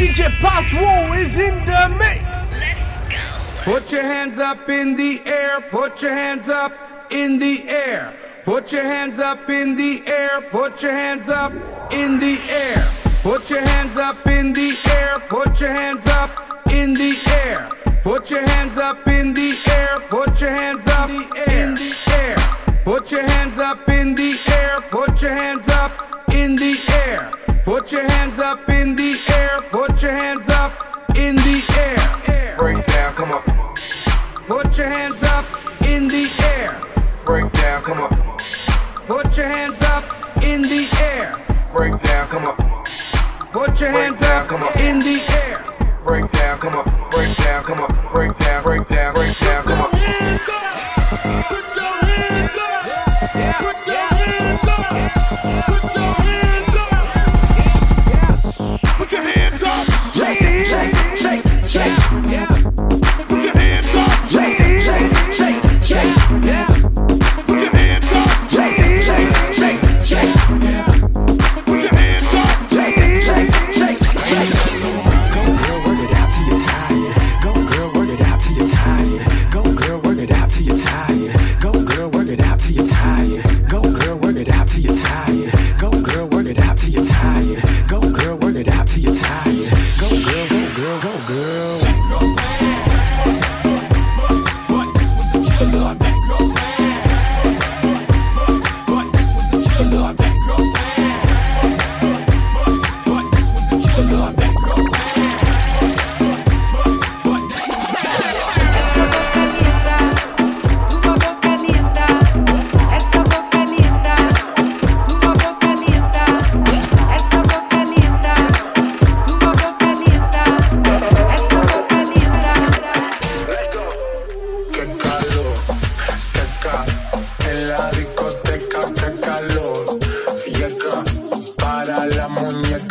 DJ PatWhoo is in the mix. Put your hands up in the air, put your hands up in the air. Put your hands up in the air, put your hands up in the air. Put your hands up in the air, put your hands up in the air. Put your hands up in the air, put your hands up in the air. Put your hands up in the air, put your hands up in the air. Put your hands up in the air, put your hands up in the air. Break down, come up. Put your hands up in the air. Break down, come up. Put your hands up in the air. Break down, come up. Put your hands up in the air. Break down, come up. Break down, come up. Break down, break down, break down, come up.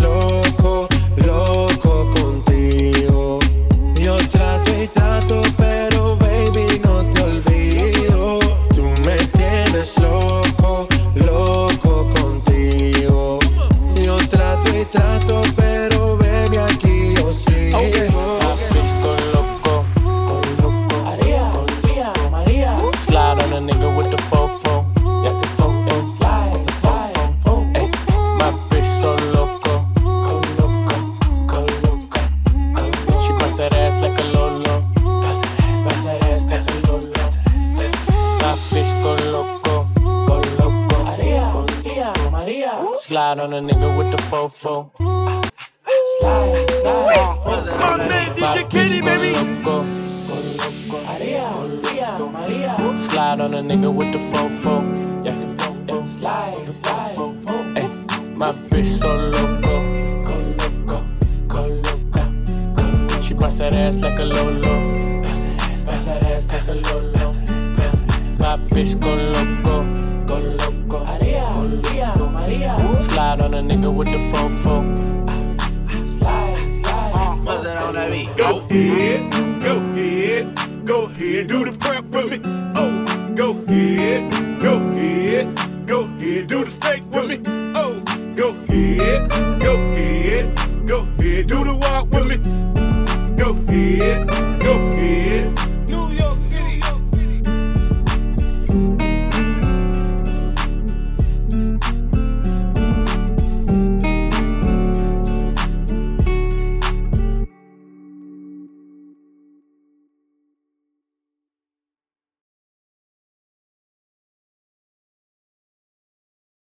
loco, loco contigo. Yo trato y trato, pero baby no te olvido. Tú me tienes loco, loco contigo. Yo trato y trato, pero baby aquí yo sigo. Pisco loco, loco. Maria, Maria, Maria. Slide on a nigga Maria. Slide on a nigga with the fofo. Slide, slide. My man, DJ Kenny, baby. Loco. Maria, Maria, Maria. Slide on a nigga with the fofo. Yeah, yeah. slide, slide. Ay, my bitch so loco. Go loco, go loco. She bust that ass like a lolo. Bust that ass, bust that ass like a lolo. My bitch go loco. nigga with the fofo. Slide, slide. Uh, what's that on that beat? Go oh. ahead, go ahead, go ahead, do the prep with me. Oh, go ahead, go ahead, go ahead, do the steak with me. Oh, go ahead, go ahead, go ahead, do the walk with me. Go ahead.